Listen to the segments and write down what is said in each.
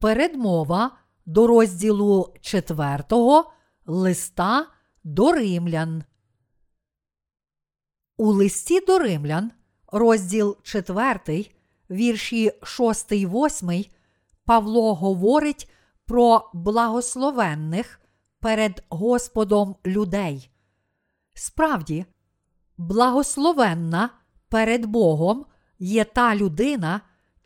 Передмова до розділу 4 листа до римлян. У листі до римлян, розділ 4, вірші 6, 8, Павло говорить про благословенних перед Господом людей. Справді, благословенна перед Богом є та людина,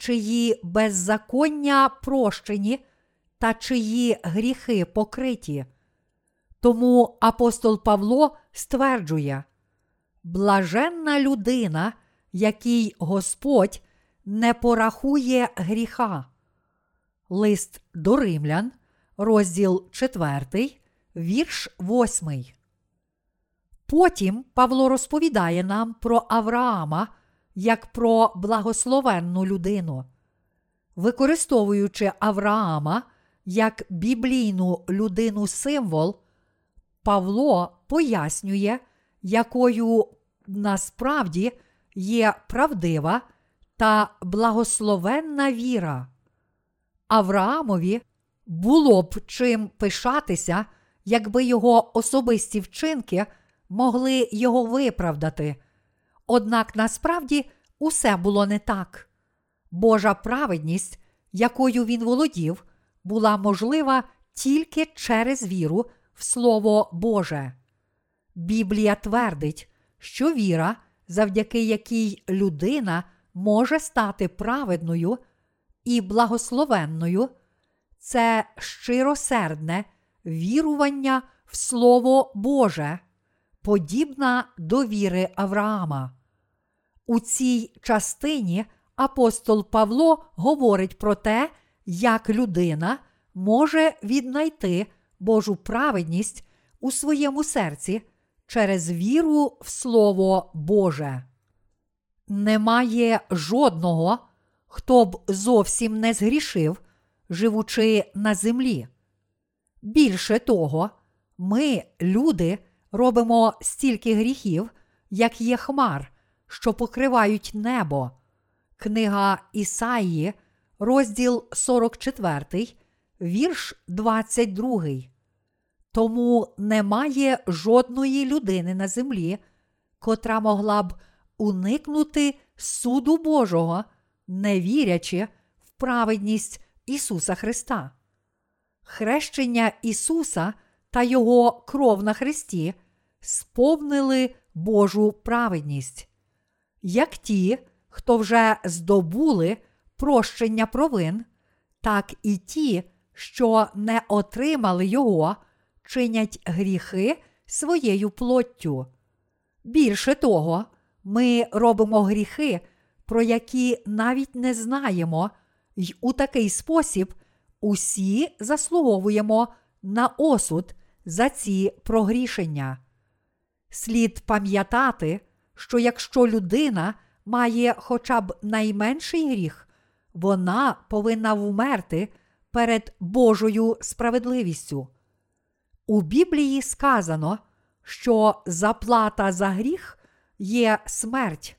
чиї беззаконня прощені та чиї гріхи покриті. Тому апостол Павло стверджує: блаженна людина, якій Господь не порахує гріха. Лист до римлян, розділ 4, вірш 8. Потім Павло розповідає нам про Авраама як про благословенну людину. Використовуючи Авраама як біблійну людину символ, Павло пояснює, якою насправді є правдива та благословенна віра. Авраамові було б чим пишатися, якби його особисті вчинки могли його виправдати. Однак насправді усе було не так. Божа праведність, якою він володів, була можлива тільки через віру в Слово Боже. Біблія твердить, що віра, завдяки якій людина може стати праведною і благословенною, це щиросердне вірування в Слово Боже, подібна до віри Авраама. У цій частині апостол Павло говорить про те, як людина може віднайти Божу праведність у своєму серці через віру в Слово Боже. Немає жодного, хто б зовсім не згрішив, живучи на землі. Більше того, ми, люди, робимо стільки гріхів, як є хмар, що покривають небо. Книга Ісаїї, розділ 44, вірш 22. Тому немає жодної людини на землі, котра могла б уникнути суду Божого, не вірячи в праведність Ісуса Христа. Хрещення Ісуса та Його кров на Христі сповнили Божу праведність. Як ті, хто вже здобули прощення провин, так і ті, що не отримали Його, чинять гріхи своєю плоттю. Більше того, ми робимо гріхи, про які навіть не знаємо, й у такий спосіб усі заслуговуємо на осуд за ці прогрішення. Слід пам'ятати, що якщо людина має хоча б найменший гріх, вона повинна вмерти перед Божою справедливістю. У Біблії сказано, що заплата за гріх є смерть.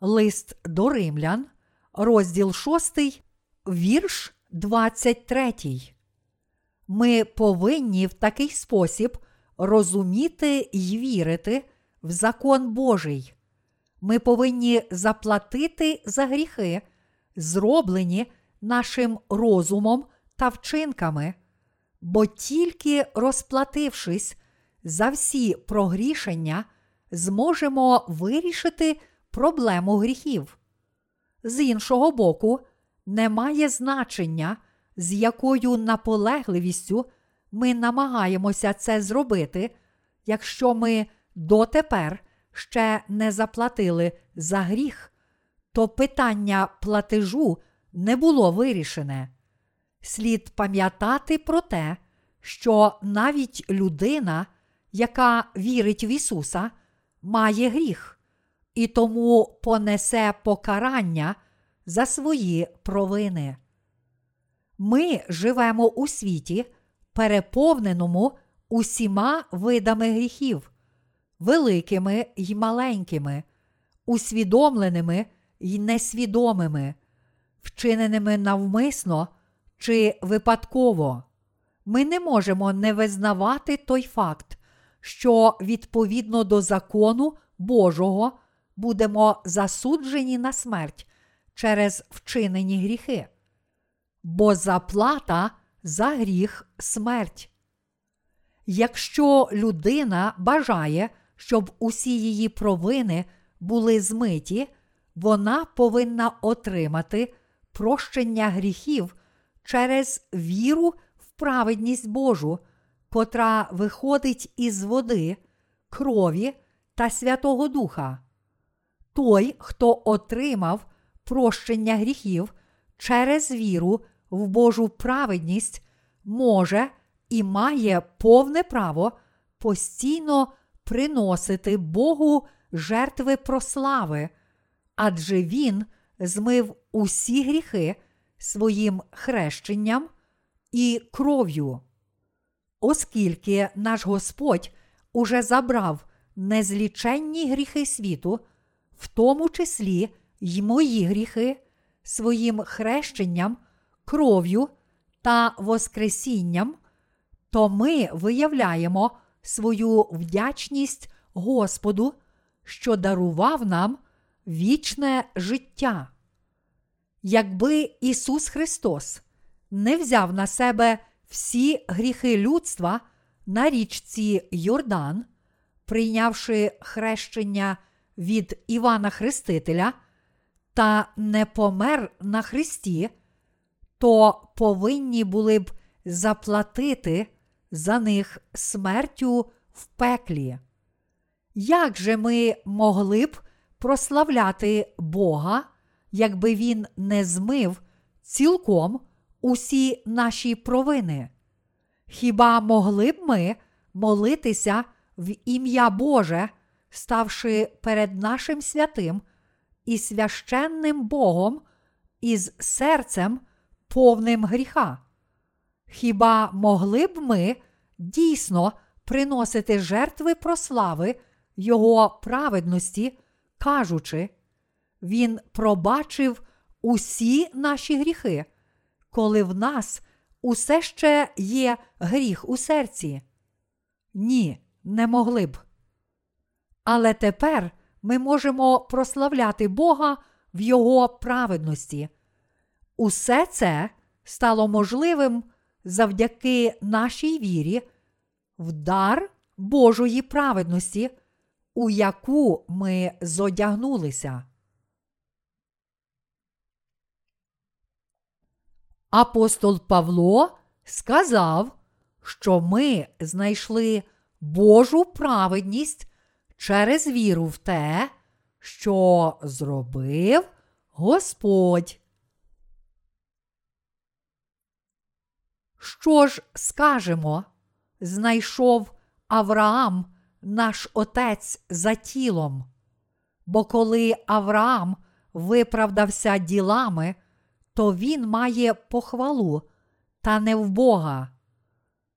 Лист до римлян, розділ 6, вірш 23. Ми повинні в такий спосіб розуміти й вірити в закон Божий. Ми повинні заплатити за гріхи, зроблені нашим розумом та вчинками, бо тільки розплатившись за всі прогрішення, зможемо вирішити проблему гріхів. З іншого боку, немає значення, з якою наполегливістю ми намагаємося це зробити, якщо ми дотепер ще не заплатили за гріх, то питання платежу не було вирішене. Слід пам'ятати про те, що навіть людина, яка вірить в Ісуса, має гріх, і тому понесе покарання за свої провини. Ми живемо у світі, переповненому усіма видами гріхів, великими й маленькими, усвідомленими й несвідомими, вчиненими навмисно чи випадково. Ми не можемо не визнавати той факт, що відповідно до закону Божого будемо засуджені на смерть через вчинені гріхи. Бо заплата за гріх смерть. Якщо людина бажає, щоб усі її провини були змиті, вона повинна отримати прощення гріхів через віру в праведність Божу, котра виходить із води, крові та Святого Духа. Той, хто отримав прощення гріхів через віру в Божу праведність, може і має повне право постійно приносити Богу жертви прослави, адже Він змив усі гріхи своїм хрещенням і кров'ю. Оскільки наш Господь уже забрав незліченні гріхи світу, в тому числі й мої гріхи, своїм хрещенням, кров'ю та Воскресінням, то ми виявляємо свою вдячність Господу, що дарував нам вічне життя. Якби Ісус Христос не взяв на себе всі гріхи людства на річці Йордан, прийнявши хрещення від Івана Хрестителя, та не помер на Христі, то повинні були б заплатити за них смертю в пеклі. Як же ми могли б прославляти Бога, якби Він не змив цілком усі наші провини? Хіба могли б ми молитися в ім'я Боже, ставши перед нашим святим і священним Богом із серцем повним гріха? Хіба могли б ми дійсно приносити жертви прослави Його праведності, кажучи, Він пробачив усі наші гріхи, коли в нас усе ще є гріх у серці? Ні, не могли б. Але тепер ми можемо прославляти Бога в Його праведності. Усе це стало можливим завдяки нашій вірі в дар Божої праведності, у яку ми зодягнулися. Апостол Павло сказав, що ми знайшли Божу праведність через віру в те, що зробив Господь. Що ж скажемо? Знайшов Авраам, наш отець за тілом. Бо коли Авраам виправдався ділами, то він має похвалу, та не в Бога.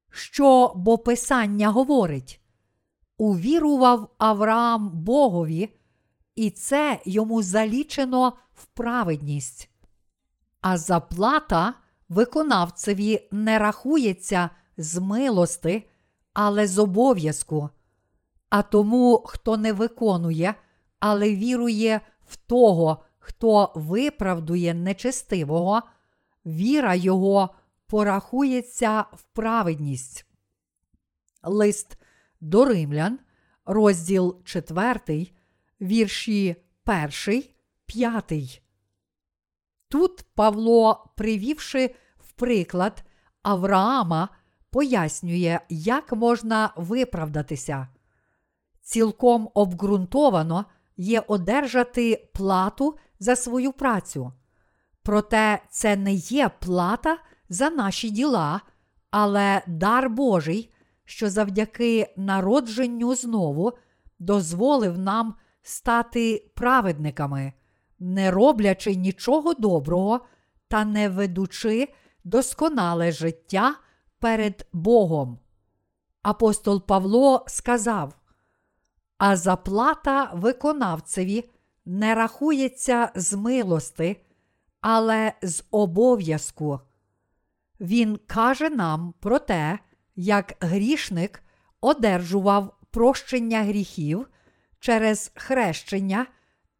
Що бо Писання говорить? Увірував Авраам Богові, і це йому залічено в праведність. А заплата виконавцеві не рахується з милости, але з обов'язку. А тому, хто не виконує, але вірує в того, хто виправдує нечестивого, віра його порахується в праведність. Лист до римлян, розділ 4, вірші 1, 5. Тут Павло, привівши приклад Авраама, пояснює, як можна виправдатися. Цілком обґрунтовано є одержати плату за свою працю. Проте це не є плата за наші діла, але дар Божий, що завдяки народженню знову дозволив нам стати праведниками не роблячи нічого доброго та не ведучи досконале життя перед Богом. Апостол Павло сказав: А заплата виконавцеві не рахується з милости, але з обов'язку. Він каже нам про те, як грішник одержував прощення гріхів через хрещення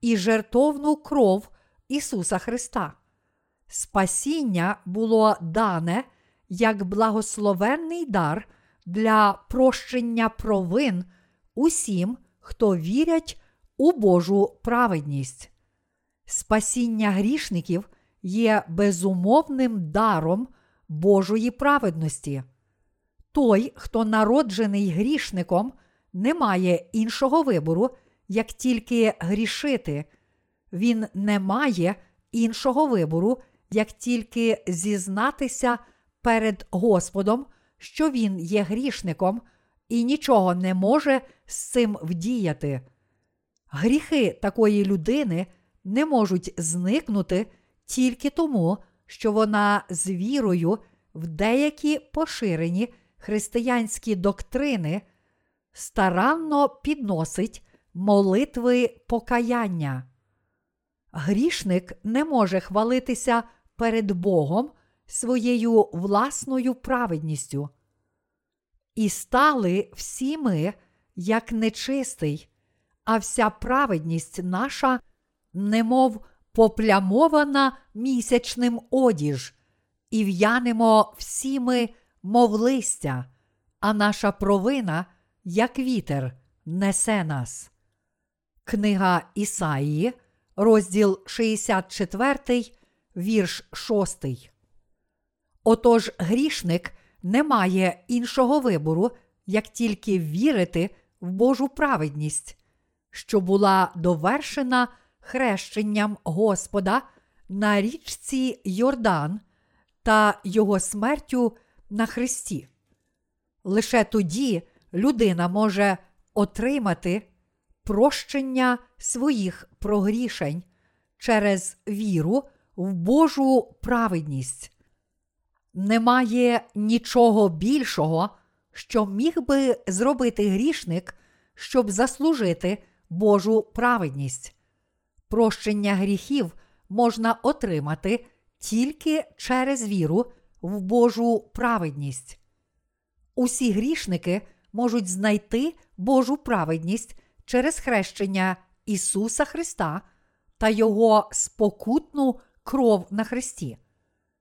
і жертовну кров Ісуса Христа. Спасіння було дане як благословенний дар для прощення провин усім, хто вірять у Божу праведність. Спасіння грішників є безумовним даром Божої праведності. Той, хто народжений грішником, не має іншого вибору, як тільки грішити. Він не має іншого вибору, як тільки зізнатися перед Господом, що він є грішником і нічого не може з цим вдіяти. Гріхи такої людини не можуть зникнути тільки тому, що вона з вірою в деякі поширені християнські доктрини старанно підносить молитви покаяння. Грішник не може хвалитися перед Богом своєю власною праведністю. І стали всі ми, як нечистий, а вся праведність наша, немов поплямована місячним одіж, і в'янемо всі ми, мов листя, а наша провина, як вітер, несе нас. Книга Ісаїї, розділ 64, вірш 6. Отож грішник не має іншого вибору, як тільки вірити в Божу праведність, що була довершена хрещенням Господа на річці Йордан та Його смертю на Христі. Лише тоді людина може отримати прощення своїх прогрішень через віру в Божу праведність. Немає нічого більшого, що міг би зробити грішник, щоб заслужити Божу праведність. Прощення гріхів можна отримати тільки через віру в Божу праведність. Усі грішники можуть знайти Божу праведність через хрещення Ісуса Христа та Його спокутну кров на Христі.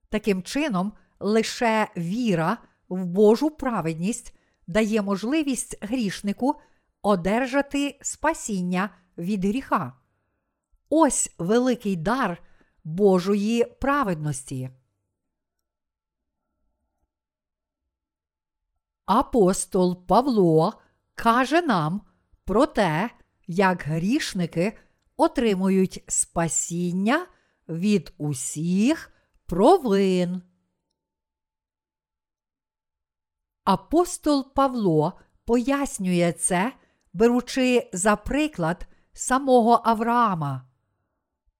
Таким чином, лише віра в Божу праведність дає можливість грішнику одержати спасіння від гріха. Ось великий дар Божої праведності. Апостол Павло каже нам про те, як грішники отримують спасіння від усіх провин. Апостол Павло пояснює це, беручи за приклад самого Авраама.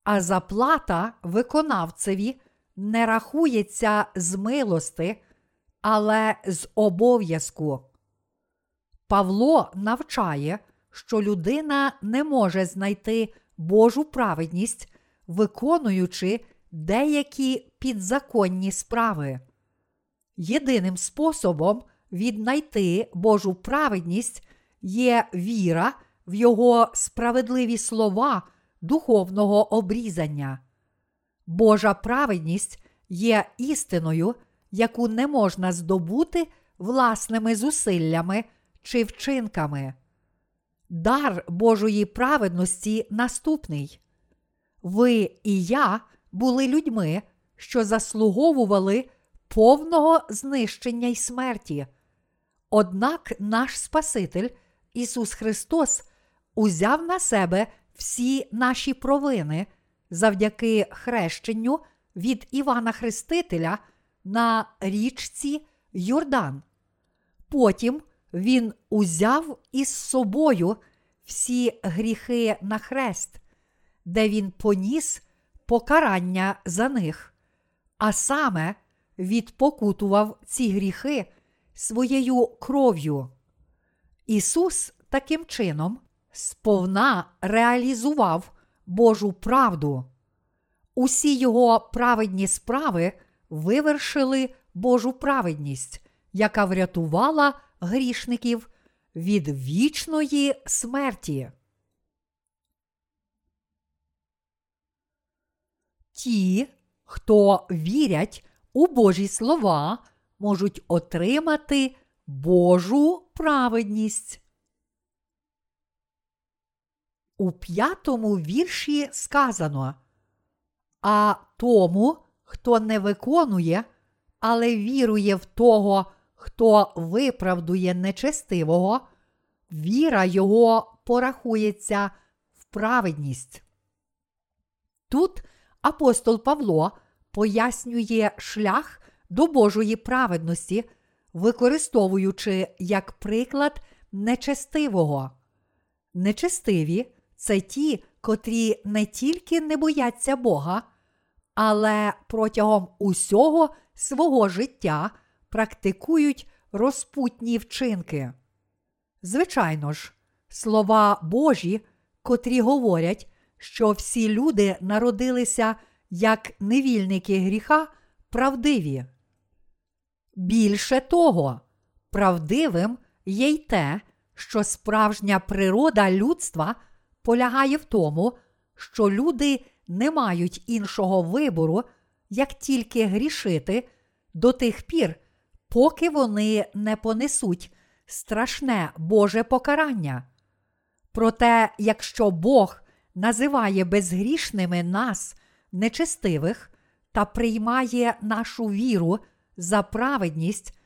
А заплата виконавцеві не рахується з милости, але з обов'язку. Павло навчає, що людина не може знайти Божу праведність, виконуючи деякі підзаконні справи. Єдиним способом віднайти Божу праведність є віра в Його справедливі слова духовного обрізання. Божа праведність є істиною, яку не можна здобути власними зусиллями чи вчинками. Дар Божої праведності наступний. Ви і я були людьми, що заслуговували повного знищення й смерті. Однак наш Спаситель Ісус Христос узяв на себе всі наші провини завдяки хрещенню від Івана Хрестителя на річці Йордан. Потім Він узяв із собою всі гріхи на хрест, де він поніс покарання за них, а саме відпокутував ці гріхи своєю кров'ю. Ісус таким чином сповна реалізував Божу правду. Усі його праведні справи вивершили Божу праведність, яка врятувала грішників від вічної смерті. Ті, хто вірять у Божі слова, можуть отримати Божу праведність. У п'ятому вірші сказано, а тому, хто не виконує, але вірує в того, хто виправдує нечестивого, віра його порахується в праведність. Тут апостол Павло пояснює шлях до Божої праведності, використовуючи як приклад нечестивого. Нечестиві це ті, котрі не тільки не бояться Бога, але протягом усього свого життя практикують розпутні вчинки. Звичайно ж, слова Божі, котрі говорять, що всі люди народилися як невільники гріха, правдиві. Більше того, правдивим є й те, що справжня природа людства полягає в тому, що люди не мають іншого вибору, як тільки грішити до тих пір, поки вони не понесуть страшне Боже покарання. Проте, якщо Бог називає безгрішними нас, нечестивих, та приймає нашу віру за праведність,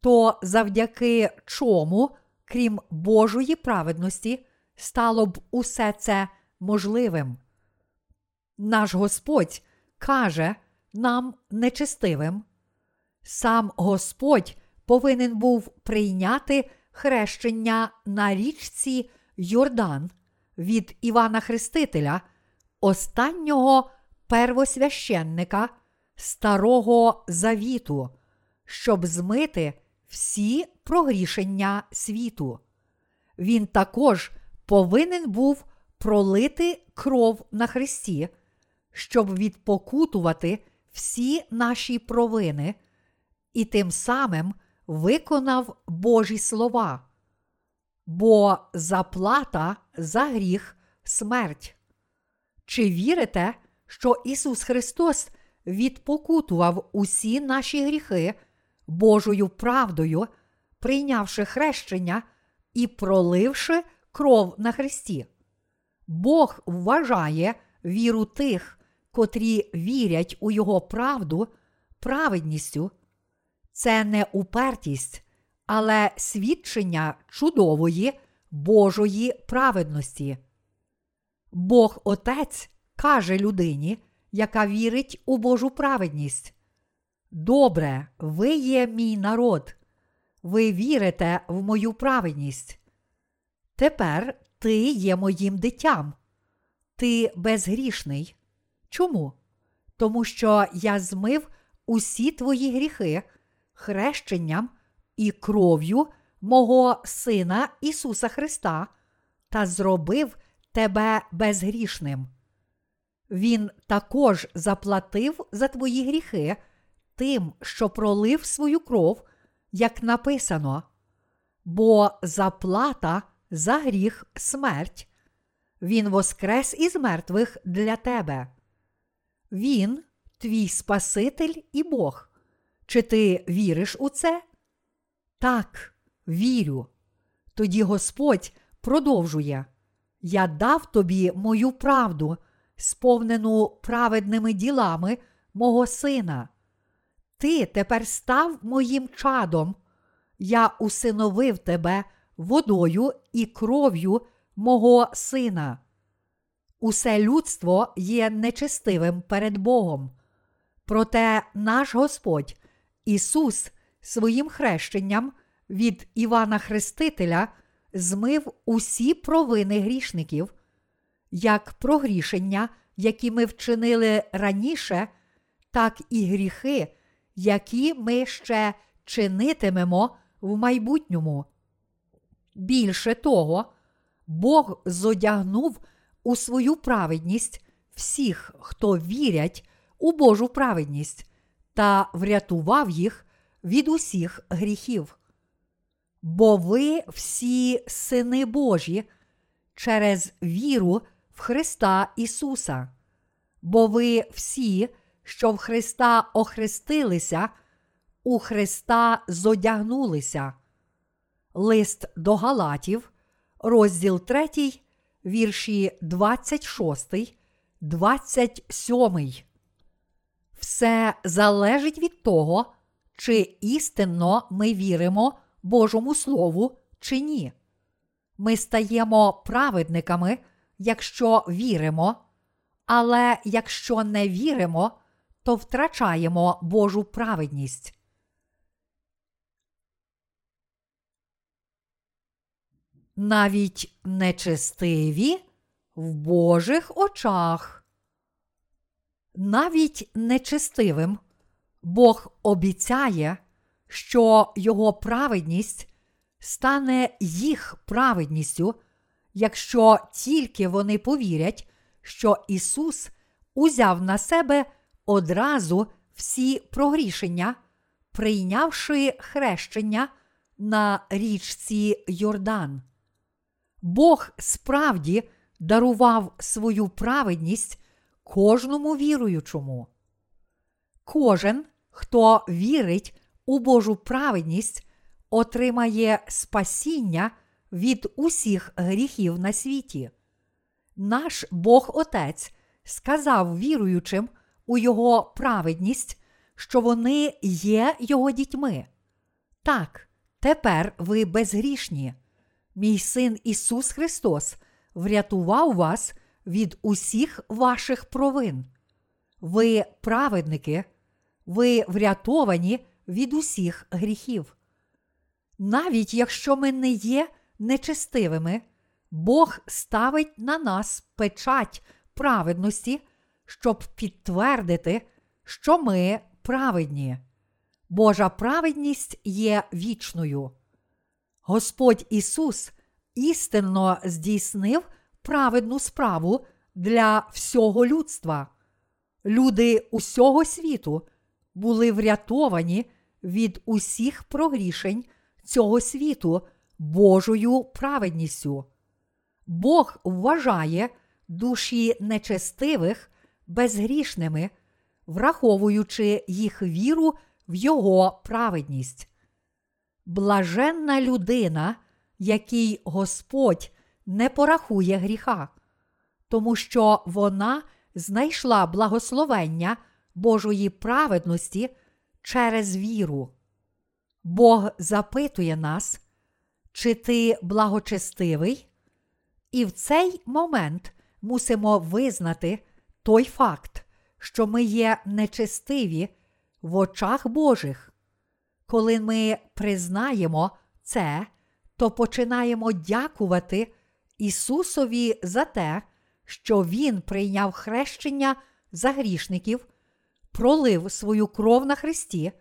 то завдяки чому, крім Божої праведності, стало б усе це можливим. Наш Господь каже нам нечестивим. Сам Господь повинен був прийняти хрещення на річці Йордан від Івана Хрестителя, останнього первосвященника Старого Завіту, щоб змити всі прогрішення світу. Він також повинен був пролити кров на Христі, щоб відпокутувати всі наші провини, і тим самим виконав Божі слова. Бо заплата за гріх смерть. Чи вірите, що Ісус Христос відпокутував усі наші гріхи Божою правдою, прийнявши хрещення і проливши кров на Христі? Бог вважає віру тих, котрі вірять у Його правду, праведністю. Це не упертість, але свідчення чудової Божої праведності. Бог Отець каже людині, яка вірить у Божу праведність. Добре, ви є мій народ, ви вірите в мою праведність. Тепер ти є моїм дитям, ти безгрішний. Чому? Тому що я змив усі твої гріхи хрещенням і кров'ю мого Сина Ісуса Христа та зробив тебе безгрішним. Він також заплатив за твої гріхи тим, що пролив свою кров, як написано, бо заплата за гріх смерть. Він воскрес із мертвих для тебе. Він твій Спаситель і Бог. Чи ти віриш у це? Так, вірю. Тоді Господь продовжує: Я дав тобі мою правду, сповнену праведними ділами мого сина. Ти тепер став моїм чадом. Я усиновив тебе водою і кров'ю мого сина. Усе людство є нечестивим перед Богом. Проте наш Господь Ісус своїм хрещенням від Івана Хрестителя змив усі провини грішників, як прогрішення, які ми вчинили раніше, так і гріхи, які ми ще чинитимемо в майбутньому. Більше того, Бог зодягнув у свою праведність всіх, хто вірять у Божу праведність, та врятував їх від усіх гріхів. Бо ви всі сини Божі через віру в Христа Ісуса, бо ви всі, що в Христа охрестилися, у Христа зодягнулися. Лист до Галатів, розділ 3, вірші 26, 27. Все залежить від того, чи істинно ми віримо Божому Слову чи ні. Ми стаємо праведниками, якщо віримо, але якщо не віримо, то втрачаємо Божу праведність. Навіть нечестиві в Божих очах. Навіть нечестивим Бог обіцяє, що Його праведність стане їх праведністю, якщо тільки вони повірять, що Ісус узяв на себе одразу всі прогрішення, прийнявши хрещення на річці Йордан. Бог справді дарував свою праведність кожному віруючому. Кожен, хто вірить у Божу праведність, отримає спасіння від усіх гріхів на світі. Наш Бог Отець сказав віруючим у Його праведність, що вони є Його дітьми. Так, тепер ви безгрішні. Мій син Ісус Христос врятував вас від усіх ваших провин. Ви праведники, ви врятовані від усіх гріхів. Навіть якщо ми не є нечестивими, Бог ставить на нас печать праведності, щоб підтвердити, що ми праведні. Божа праведність є вічною. Господь Ісус істинно здійснив праведну справу для всього людства. Люди усього світу були врятовані від усіх прогрішень цього світу Божою праведністю. Бог вважає душі нечестивих безгрішними, враховуючи їх віру в Його праведність. Блаженна людина, якій Господь не порахує гріха, тому що вона знайшла благословення Божої праведності через віру. Бог запитує нас, чи ти благочестивий? І в цей момент мусимо визнати той факт, що ми є нечестиві в очах Божих. Коли ми признаємо це, то починаємо дякувати Ісусові за те, що Він прийняв хрещення за грішників, пролив свою кров на Христі,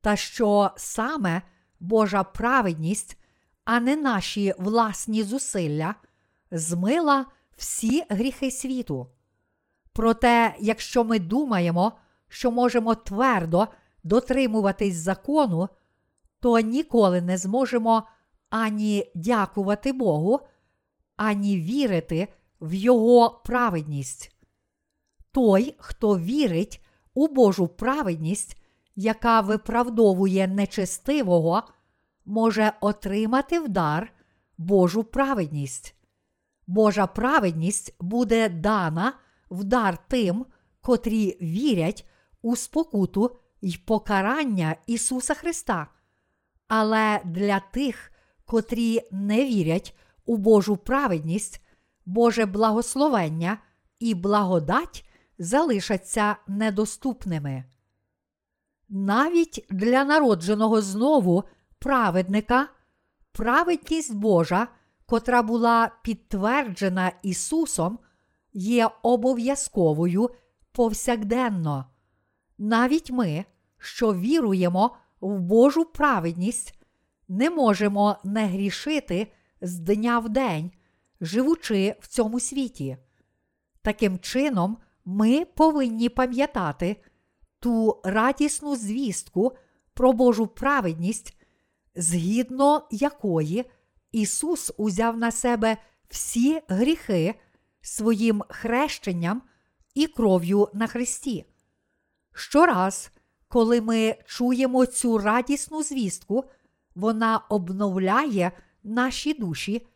та що саме Божа праведність, а не наші власні зусилля, змила всі гріхи світу. Проте, якщо ми думаємо, що можемо твердо дотримуватись закону, то ніколи не зможемо ані дякувати Богу, ані вірити в Його праведність. Той, хто вірить у Божу праведність, яка виправдовує нечестивого, може отримати в дар Божу праведність. Божа праведність буде дана в дар тим, котрі вірять у спокуту й покарання Ісуса Христа. Але для тих, котрі не вірять у Божу праведність, Боже благословення і благодать залишаться недоступними. Навіть для народженого знову праведника праведність Божа, котра була підтверджена Ісусом, є обов'язковою повсякденно. Навіть ми, що віруємо в Божу праведність, не можемо не грішити з дня в день, живучи в цьому світі. Таким чином, ми повинні пам'ятати ту радісну звістку про Божу праведність, згідно якої Ісус узяв на себе всі гріхи своїм хрещенням і кров'ю на Христі. Щораз, коли ми чуємо цю радісну звістку, вона обновляє наші душі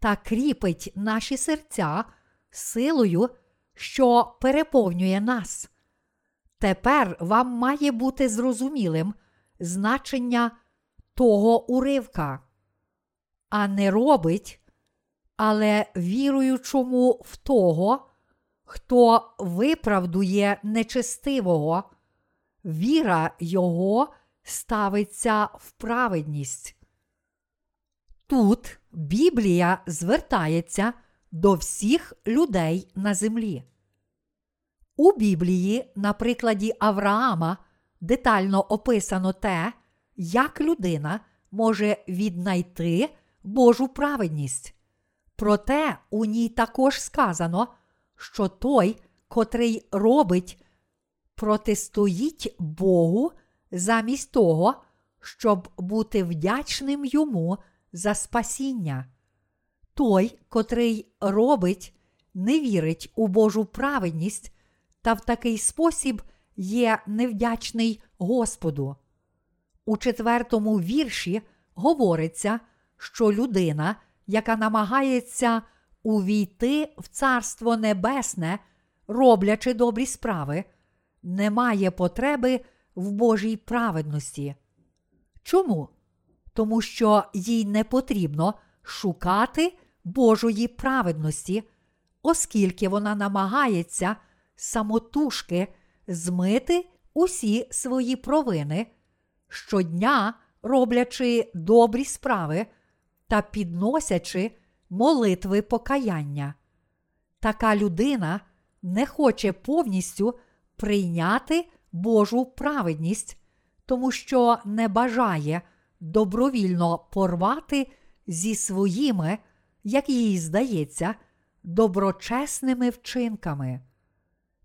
та кріпить наші серця силою, що переповнює нас. Тепер вам має бути зрозумілим значення того уривка, а не робить, але віруючому в того, хто виправдує нечестивого, віра Його ставиться в праведність. Тут Біблія звертається до всіх людей на землі. У Біблії, на прикладі Авраама, детально описано те, як людина може віднайти Божу праведність. Проте у ній також сказано, що той, котрий робить, протистоїть Богу замість того, щоб бути вдячним йому за спасіння. Той, котрий робить, не вірить у Божу праведність та в такий спосіб є невдячний Господу. У четвертому вірші говориться, що людина, яка намагається увійти в Царство Небесне, роблячи добрі справи, не має потреби в Божій праведності. Чому? Тому що їй не потрібно шукати Божої праведності, оскільки вона намагається самотужки змити усі свої провини, щодня роблячи добрі справи та підносячи молитви покаяння. Така людина не хоче повністю прийняти Божу праведність, тому що не бажає добровільно порвати зі своїми, як їй здається, доброчесними вчинками.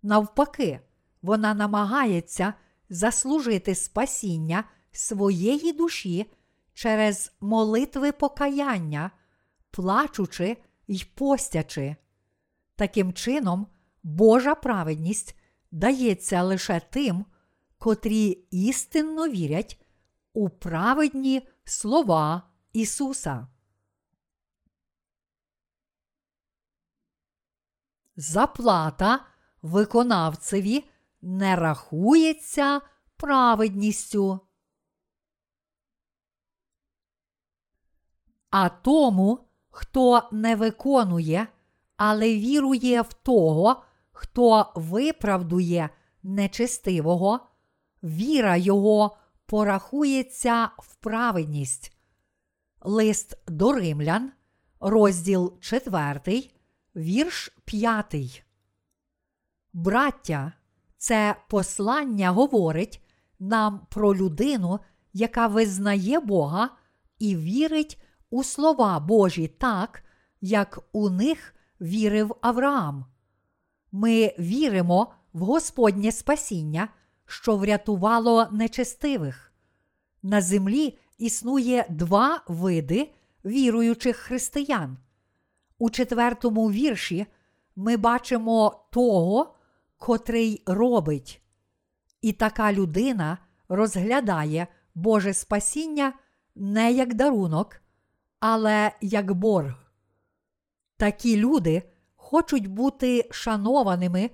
Навпаки, вона намагається заслужити спасіння своєї душі через молитви покаяння, плачучи й постячи. Таким чином, Божа праведність дається лише тим, котрі істинно вірять у праведні слова Ісуса. Заплата виконавцеві не рахується праведністю. А тому, хто не виконує, але вірує в того, хто виправдує нечестивого, віра його порахується в праведність. Лист до римлян, розділ 4, вірш 5. Браття, це послання говорить нам про людину, яка визнає Бога і вірить у слова Божі так, як у них вірив Авраам. Ми віримо в Господнє спасіння, що врятувало нечестивих. На землі існує два види віруючих християн. У четвертому вірші ми бачимо того, котрий робить. І така людина розглядає Боже спасіння не як дарунок, але як борг. Такі люди хочуть бути шанованими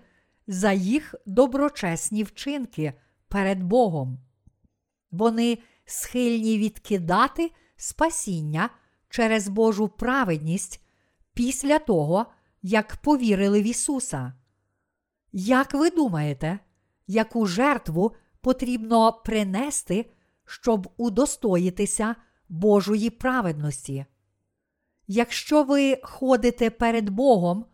за їх доброчесні вчинки перед Богом. Вони схильні відкидати спасіння через Божу праведність після того, як повірили в Ісуса. Як ви думаєте, яку жертву потрібно принести, щоб удостоїтися Божої праведності? Якщо ви ходите перед Богом,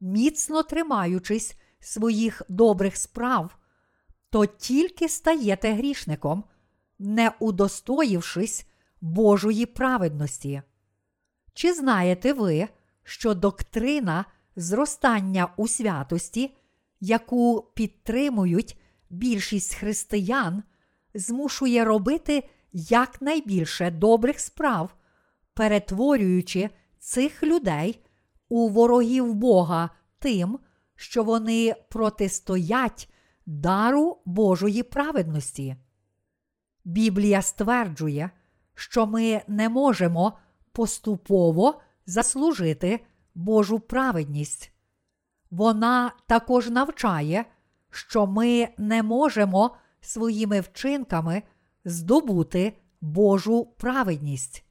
міцно тримаючись своїх добрих справ, то тільки стаєте грішником, не удостоївшись Божої праведності. Чи знаєте ви, що доктрина зростання у святості, яку підтримують більшість християн, змушує робити якнайбільше добрих справ, перетворюючи цих людей у ворогів Бога тим, що вони протистоять дару Божої праведності. Біблія стверджує, що ми не можемо поступово заслужити Божу праведність. Вона також навчає, що ми не можемо своїми вчинками здобути Божу праведність.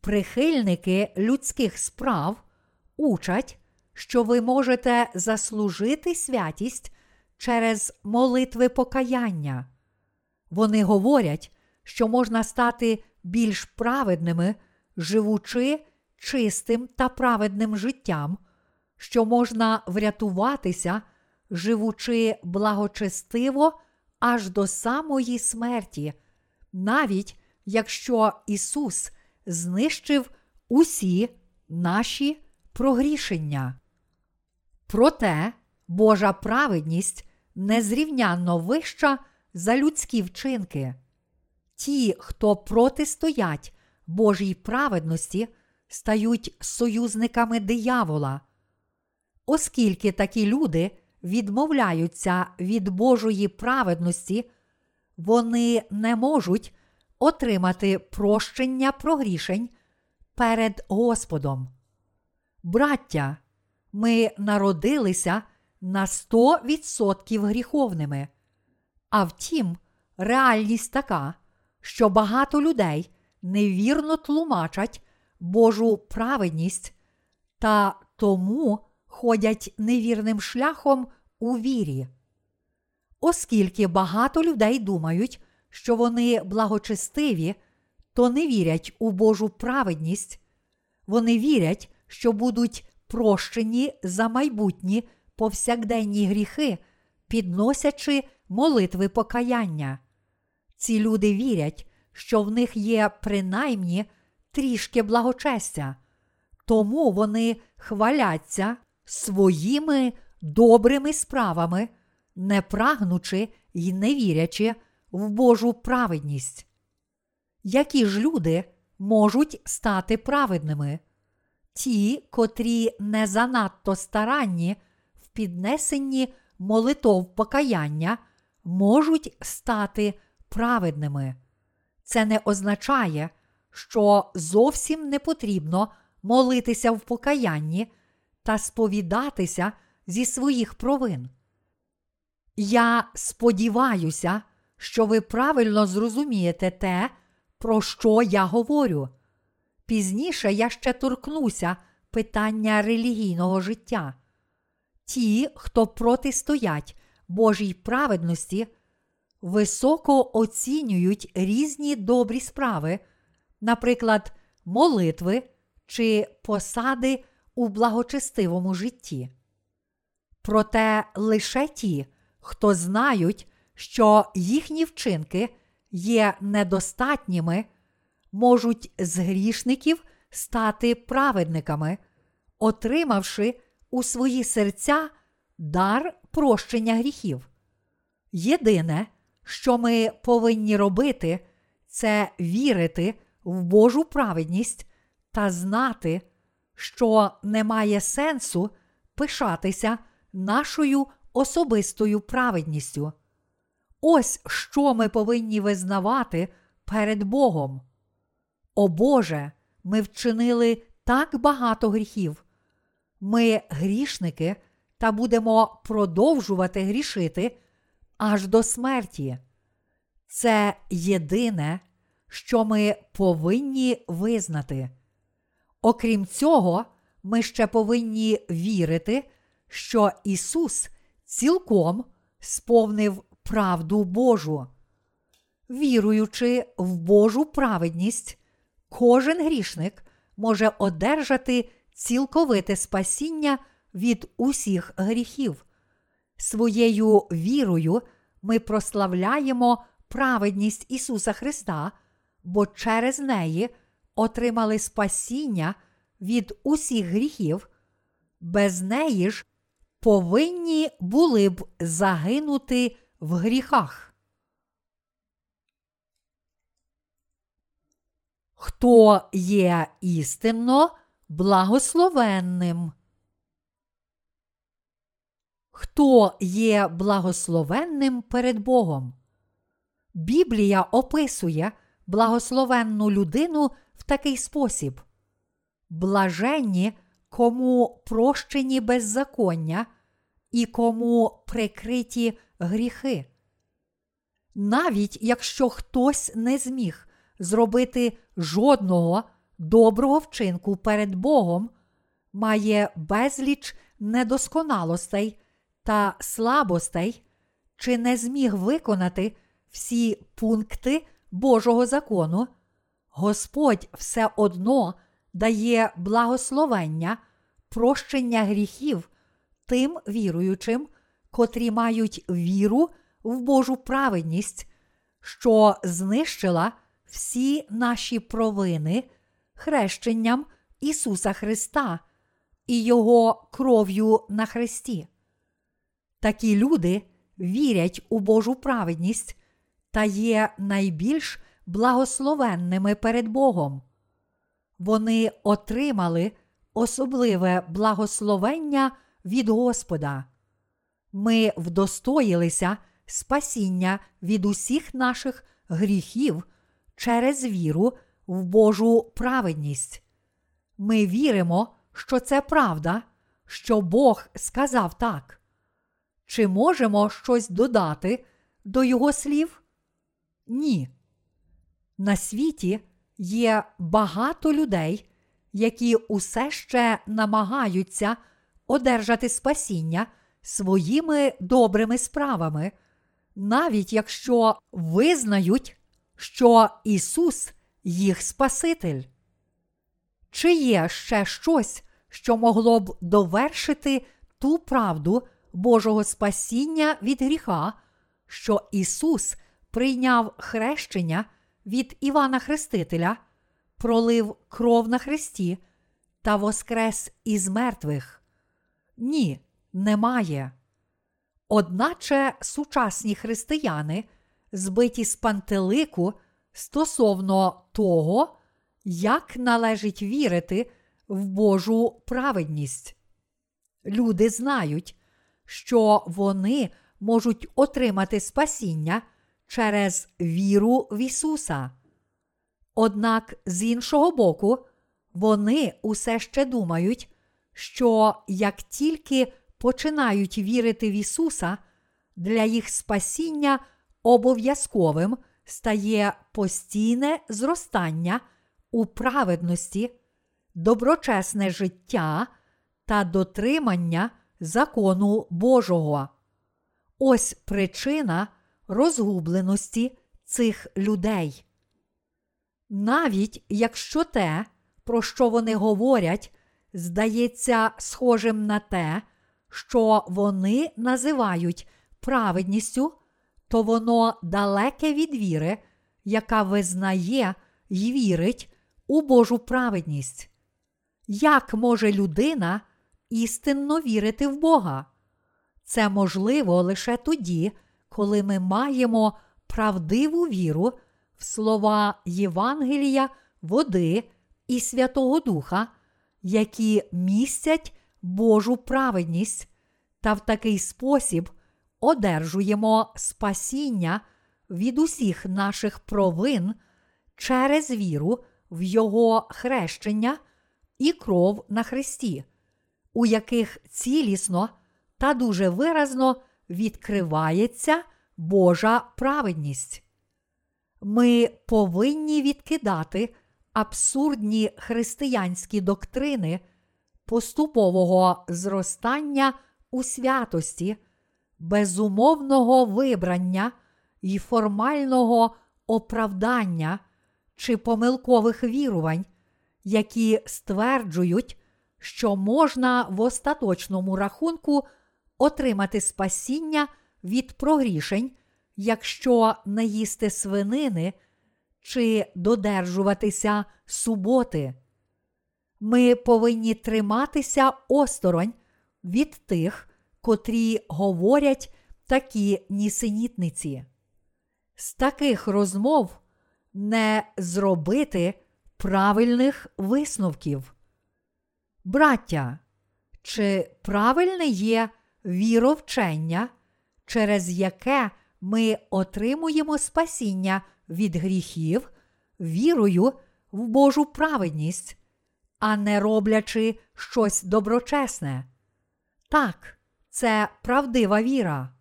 Прихильники людських справ учать, що ви можете заслужити святість через молитви покаяння. Вони говорять, що можна стати більш праведними, живучи чистим та праведним життям, що можна врятуватися, живучи благочестиво аж до самої смерті, навіть якщо Ісус знищив усі наші прогрішення. Проте Божа праведність незрівнянно вища за людські вчинки. Ті, хто протистоять Божій праведності, стають союзниками диявола. Оскільки такі люди відмовляються від Божої праведності, вони не можуть отримати прощення прогрішень перед Господом. Браття, ми народилися на 100% гріховними. А втім, реальність така, що багато людей невірно тлумачать Божу праведність та тому ходять невірним шляхом у вірі. Оскільки багато людей думають, що вони благочестиві, то не вірять у Божу праведність, вони вірять, що будуть прощені за майбутні повсякденні гріхи, підносячи молитви покаяння. Ці люди вірять, що в них є принаймні трішки благочестя, тому вони хваляться своїми добрими справами, не прагнучи й не вірячи в Божу праведність. Які ж люди можуть стати праведними? Ті, котрі не занадто старанні в піднесенні молитов покаяння, можуть стати праведними. Це не означає, що зовсім не потрібно молитися в покаянні та сповідатися зі своїх провин. Я сподіваюся, що ви правильно зрозумієте те, про що я говорю. Пізніше я ще торкнуся питання релігійного життя. Ті, хто протистоять Божій праведності, високо оцінюють різні добрі справи, наприклад, молитви чи посади у благочестивому житті. Проте лише ті, хто знають, що їхні вчинки є недостатніми, можуть з грішників стати праведниками, отримавши у свої серця дар прощення гріхів. Єдине, що ми повинні робити, це вірити в Божу праведність та знати, що немає сенсу пишатися нашою особистою праведністю. Ось що ми повинні визнавати перед Богом. О Боже, ми вчинили так багато гріхів. Ми грішники та будемо продовжувати грішити аж до смерті. Це єдине, що ми повинні визнати. Окрім цього, ми ще повинні вірити, що Ісус цілком сповнив правду Божу. Віруючи в Божу праведність, кожен грішник може одержати цілковите спасіння від усіх гріхів. Своєю вірою ми прославляємо праведність Ісуса Христа, бо через неї отримали спасіння від усіх гріхів, без неї ж повинні були б загинути в гріхах. Хто є істинно благословенним? Хто є благословенним перед Богом? Біблія описує, благословенну людину в такий спосіб: блаженні, кому прощені беззаконня і кому прикриті гріхи. Навіть якщо хтось не зміг зробити жодного доброго вчинку перед Богом, має безліч недосконалостей та слабостей, чи не зміг виконати всі пункти Божого закону, Господь все одно дає благословення, прощення гріхів тим віруючим, котрі мають віру в Божу праведність, що знищила всі наші провини хрещенням Ісуса Христа і Його кров'ю на Христі. Такі люди вірять у Божу праведність та є найбільш благословенними перед Богом. Вони отримали особливе благословення від Господа. Ми вдостоїлися спасіння від усіх наших гріхів через віру в Божу праведність. Ми віримо, що це правда, що Бог сказав так. Чи можемо щось додати до Його слів? Ні. На світі є багато людей, які усе ще намагаються одержати спасіння своїми добрими справами, навіть якщо визнають, що Ісус їх Спаситель. Чи є ще щось, що могло б довершити ту правду Божого спасіння від гріха, що Ісус прийняв хрещення від Івана Хрестителя, пролив кров на Христі та воскрес із мертвих? Ні, немає. Одначе сучасні християни збиті з пантелику стосовно того, як належить вірити в Божу праведність. Люди знають, що вони можуть отримати спасіння через віру в Ісуса. Однак, з іншого боку, вони усе ще думають, що як тільки починають вірити в Ісуса, для їх спасіння обов'язковим стає постійне зростання у праведності, доброчесне життя та дотримання закону Божого. Ось причина розгубленості цих людей. Навіть якщо те, про що вони говорять, здається схожим на те, що вони називають праведністю, то воно далеке від віри, яка визнає й вірить у Божу праведність. Як може людина істинно вірити в Бога? Це можливо лише тоді, коли ми маємо правдиву віру в слова Євангелія, води і Святого Духа, які містять Божу праведність, та в такий спосіб одержуємо спасіння від усіх наших провин через віру в Його хрещення і кров на Христі, у яких цілісно та дуже виразно відкривається Божа праведність. Ми повинні відкидати абсурдні християнські доктрини поступового зростання у святості, безумовного вибрання і формального оправдання чи помилкових вірувань, які стверджують, що можна в остаточному рахунку отримати спасіння від прогрішень, якщо не їсти свинини чи додержуватися суботи. Ми повинні триматися осторонь від тих, котрі говорять такі нісенітниці. З таких розмов не зробити правильних висновків. Браття, чи правильне є віровчення, через яке ми отримуємо спасіння від гріхів, вірою в Божу праведність, а не роблячи щось доброчесне? Так, це правдива віра.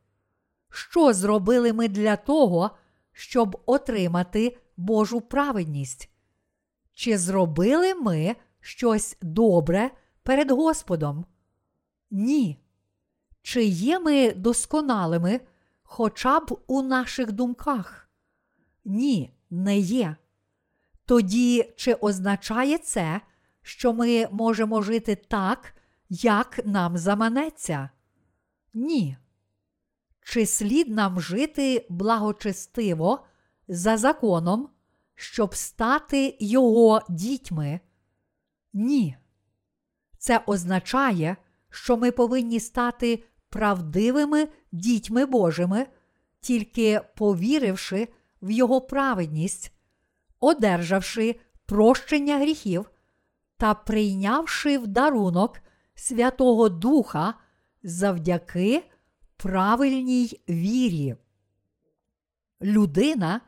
Що зробили ми для того, щоб отримати Божу праведність? Чи зробили ми щось добре перед Господом? Ні. Чи є ми досконалими хоча б у наших думках? Ні, не є. Тоді чи означає це, що ми можемо жити так, як нам заманеться? Ні. Чи слід нам жити благочестиво за законом, щоб стати його дітьми? Ні. Це означає, що ми повинні стати правдивими дітьми Божими, тільки повіривши в Його праведність, одержавши прощення гріхів та прийнявши в дарунок Святого Духа завдяки правильній вірі. Людина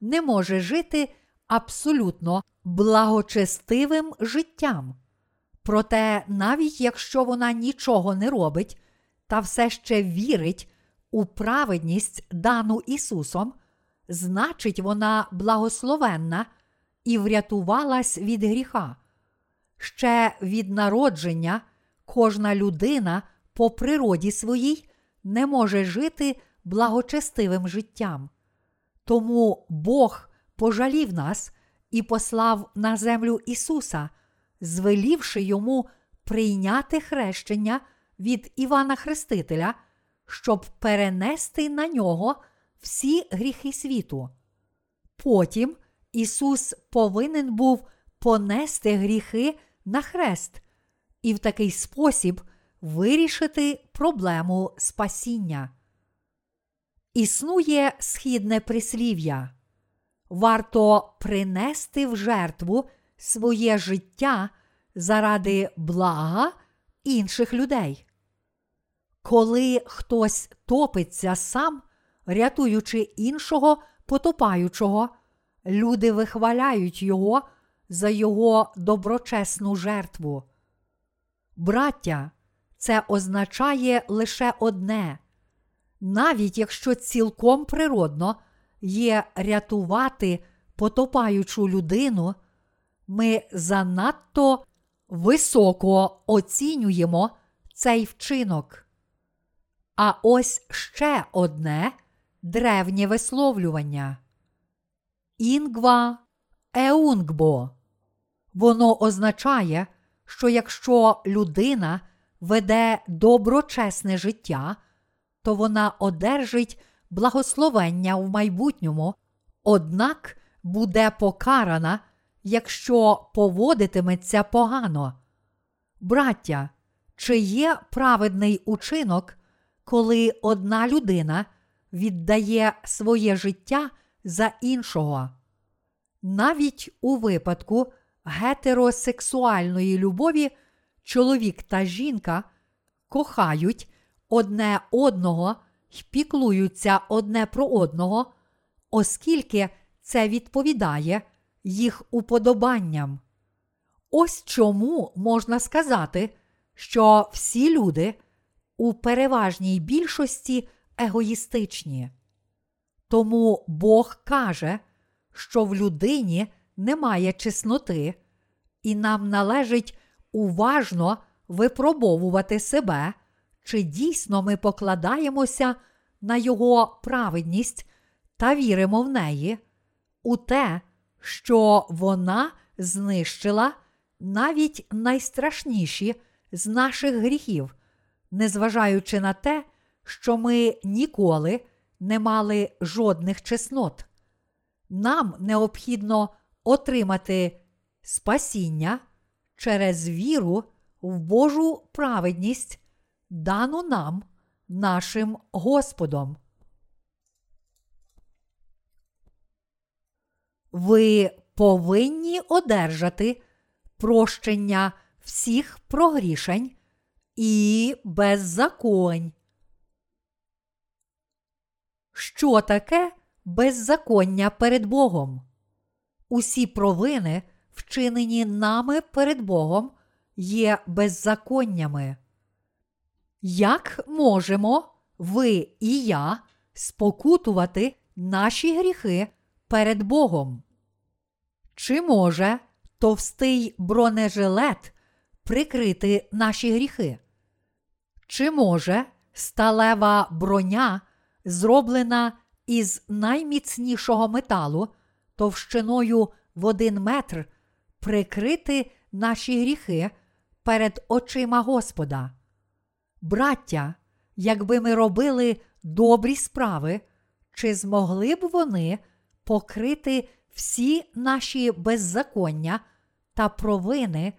не може жити абсолютно благочестивим життям. Проте, навіть якщо вона нічого не робить та все ще вірить у праведність, дану Ісусом, значить, вона благословенна і врятувалась від гріха. Ще від народження кожна людина по природі своїй не може жити благочестивим життям. Тому Бог пожалів нас і послав на землю Ісуса, звелівши йому прийняти хрещення від Івана Хрестителя, щоб перенести на нього всі гріхи світу. Потім Ісус повинен був понести гріхи на хрест і в такий спосіб вирішити проблему спасіння. Існує східне прислів'я. Варто принести в жертву своє життя заради блага інших людей. Коли хтось топиться сам, рятуючи іншого потопаючого, люди вихваляють його за його доброчесну жертву. Браття, це означає лише одне. Навіть якщо цілком природно є рятувати потопаючу людину, ми занадто високо оцінюємо цей вчинок. А ось ще одне древнє висловлювання. Інгва еунгбо. Воно означає, що якщо людина веде доброчесне життя, то вона одержить благословення в майбутньому, однак буде покарана, якщо поводитиметься погано. Браття, чи є праведний учинок, коли одна людина віддає своє життя за іншого? Навіть у випадку гетеросексуальної любові чоловік та жінка кохають одне одного й піклуються одне про одного, оскільки це відповідає їх уподобанням. Ось чому можна сказати, що всі люди у переважній більшості егоїстичні. Тому Бог каже, що в людині немає чесноти, і нам належить уважно випробовувати себе, чи дійсно ми покладаємося на Його праведність та віримо в неї, у те, що вона знищила навіть найстрашніші з наших гріхів, незважаючи на те, що ми ніколи не мали жодних чеснот. Нам необхідно отримати спасіння через віру в Божу праведність, дану нам, нашим Господом. Ви повинні одержати прощення всіх прогрішень і беззаконь. Що таке беззаконня перед Богом? Усі провини, вчинені нами перед Богом, є беззаконнями. Як можемо ви і я спокутувати наші гріхи перед Богом? Чи може товстий бронежилет прикрити наші гріхи? Чи може сталева броня, зроблена із найміцнішого металу, товщиною в один метр, прикрити наші гріхи перед очима Господа? Браття, якби ми робили добрі справи, чи змогли б вони покрити всі наші беззаконня та провини,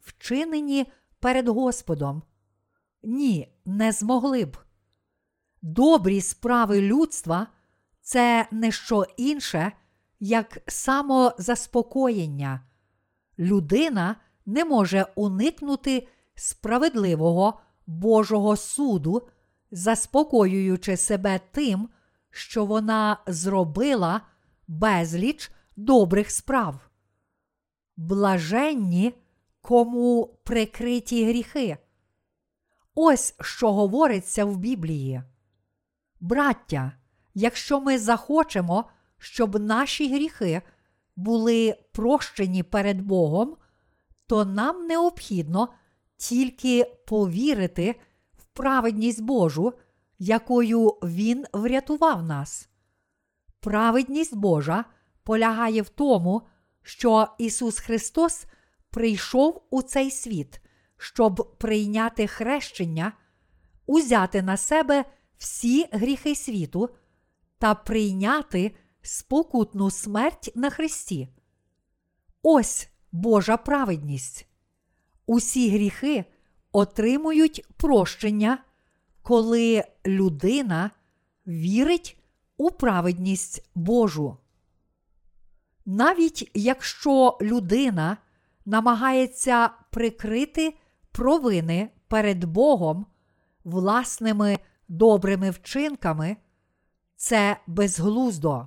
вчинені перед Господом? Ні, не змогли б. Добрі справи людства це не що інше, як самозаспокоєння. Людина не може уникнути справедливого Божого суду, заспокоюючи себе тим, що вона зробила безліч добрих справ. Блаженні, кому прикриті гріхи. Ось що говориться в Біблії. Браття, якщо ми захочемо, щоб наші гріхи були прощені перед Богом, то нам необхідно тільки повірити в праведність Божу, якою Він врятував нас. Праведність Божа полягає в тому, що Ісус Христос прийшов у цей світ, щоб прийняти хрещення, узяти на себе всі гріхи світу та прийняти спокутну смерть на Христі. Ось Божа праведність. Усі гріхи отримують прощення, коли людина вірить у праведність Божу. Навіть якщо людина намагається прикрити провини перед Богом власними добрими вчинками, це безглуздо.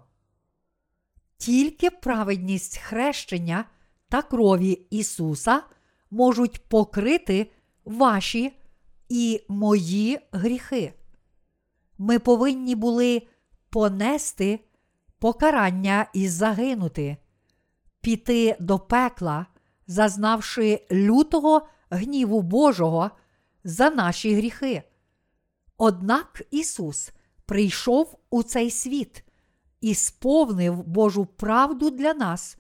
Тільки праведність хрещення та крові Ісуса можуть покрити ваші і мої гріхи. Ми повинні були понести покарання і загинути, піти до пекла, зазнавши лютого гніву Божого за наші гріхи. Однак Ісус прийшов у цей світ і сповнив Божу правду для нас,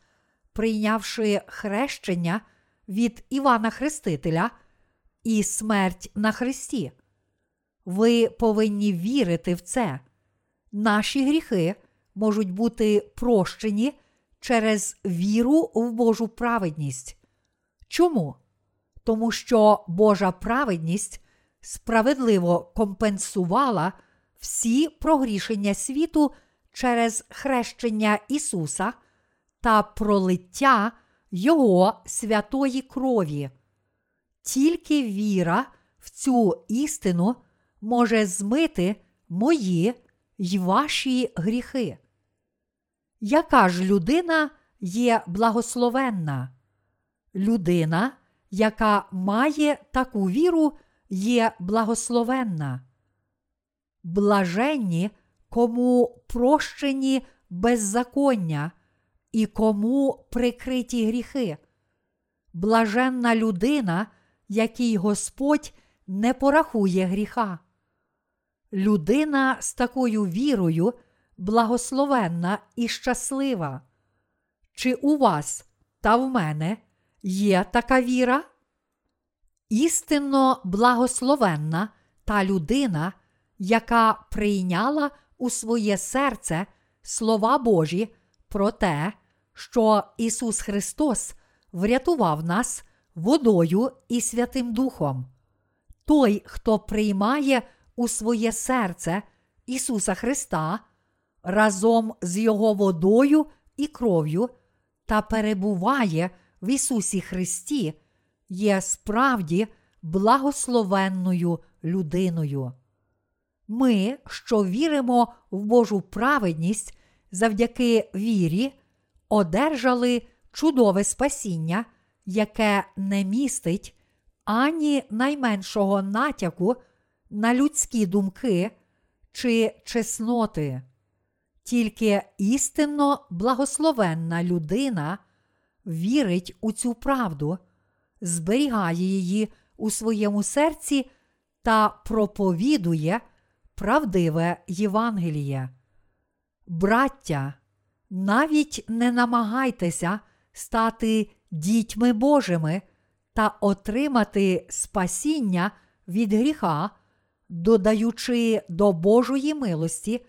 прийнявши хрещення від Івана Хрестителя і смерть на Христі. Ви повинні вірити в це. Наші гріхи можуть бути прощені через віру в Божу праведність. Чому? Тому що Божа праведність справедливо компенсувала всі прогрішення світу через хрещення Ісуса та пролиття Його святої крові. Тільки віра в цю істину може змити мої й ваші гріхи. Яка ж людина є благословенна? Людина, яка має таку віру, є благословенна. Блаженні, кому прощені беззаконня і кому прикриті гріхи. Блаженна людина, якій Господь не порахує гріха. Людина з такою вірою благословенна і щаслива. Чи у вас та в мене є така віра? Істинно благословенна та людина, яка прийняла у своє серце слова Божі про те, що Ісус Христос врятував нас водою і Святим Духом. Той, хто приймає у своє серце Ісуса Христа разом з Його водою і кров'ю, та перебуває в Ісусі Христі, є справді благословенною людиною. Ми, що віримо в Божу праведність завдяки вірі, одержали чудове спасіння, яке не містить ані найменшого натяку на людські думки чи чесноти. Тільки істинно благословенна людина вірить у цю правду, зберігає її у своєму серці та проповідує правдиве Євангеліє. Браття, навіть не намагайтеся стати дітьми Божими та отримати спасіння від гріха, додаючи до Божої милості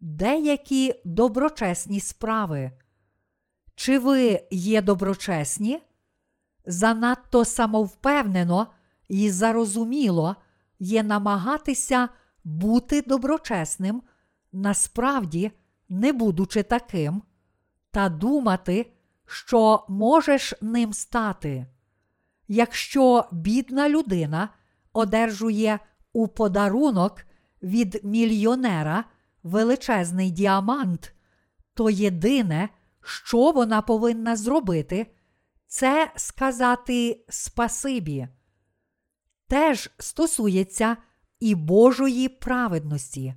деякі доброчесні справи. Чи ви є доброчесні? Занадто самовпевнено і зарозуміло є намагатися бути доброчесним, насправді не будучи таким, та думати, що можеш ним стати. Якщо бідна людина одержує у подарунок від мільйонера величезний діамант, то єдине, що вона повинна зробити, це сказати спасибі. Теж стосується і Божої праведності.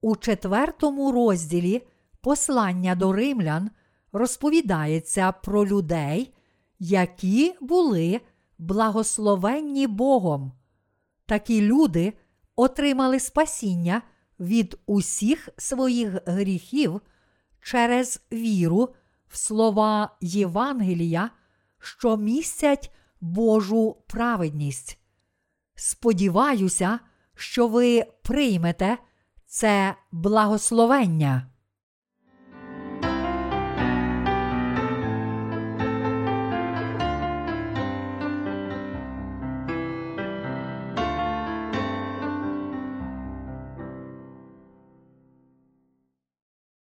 У четвертому розділі послання до римлян розповідається про людей, які були благословенні Богом. Такі люди отримали спасіння від усіх своїх гріхів через віру в слова Євангелія, що містять Божу праведність. Сподіваюся, що ви приймете це благословення.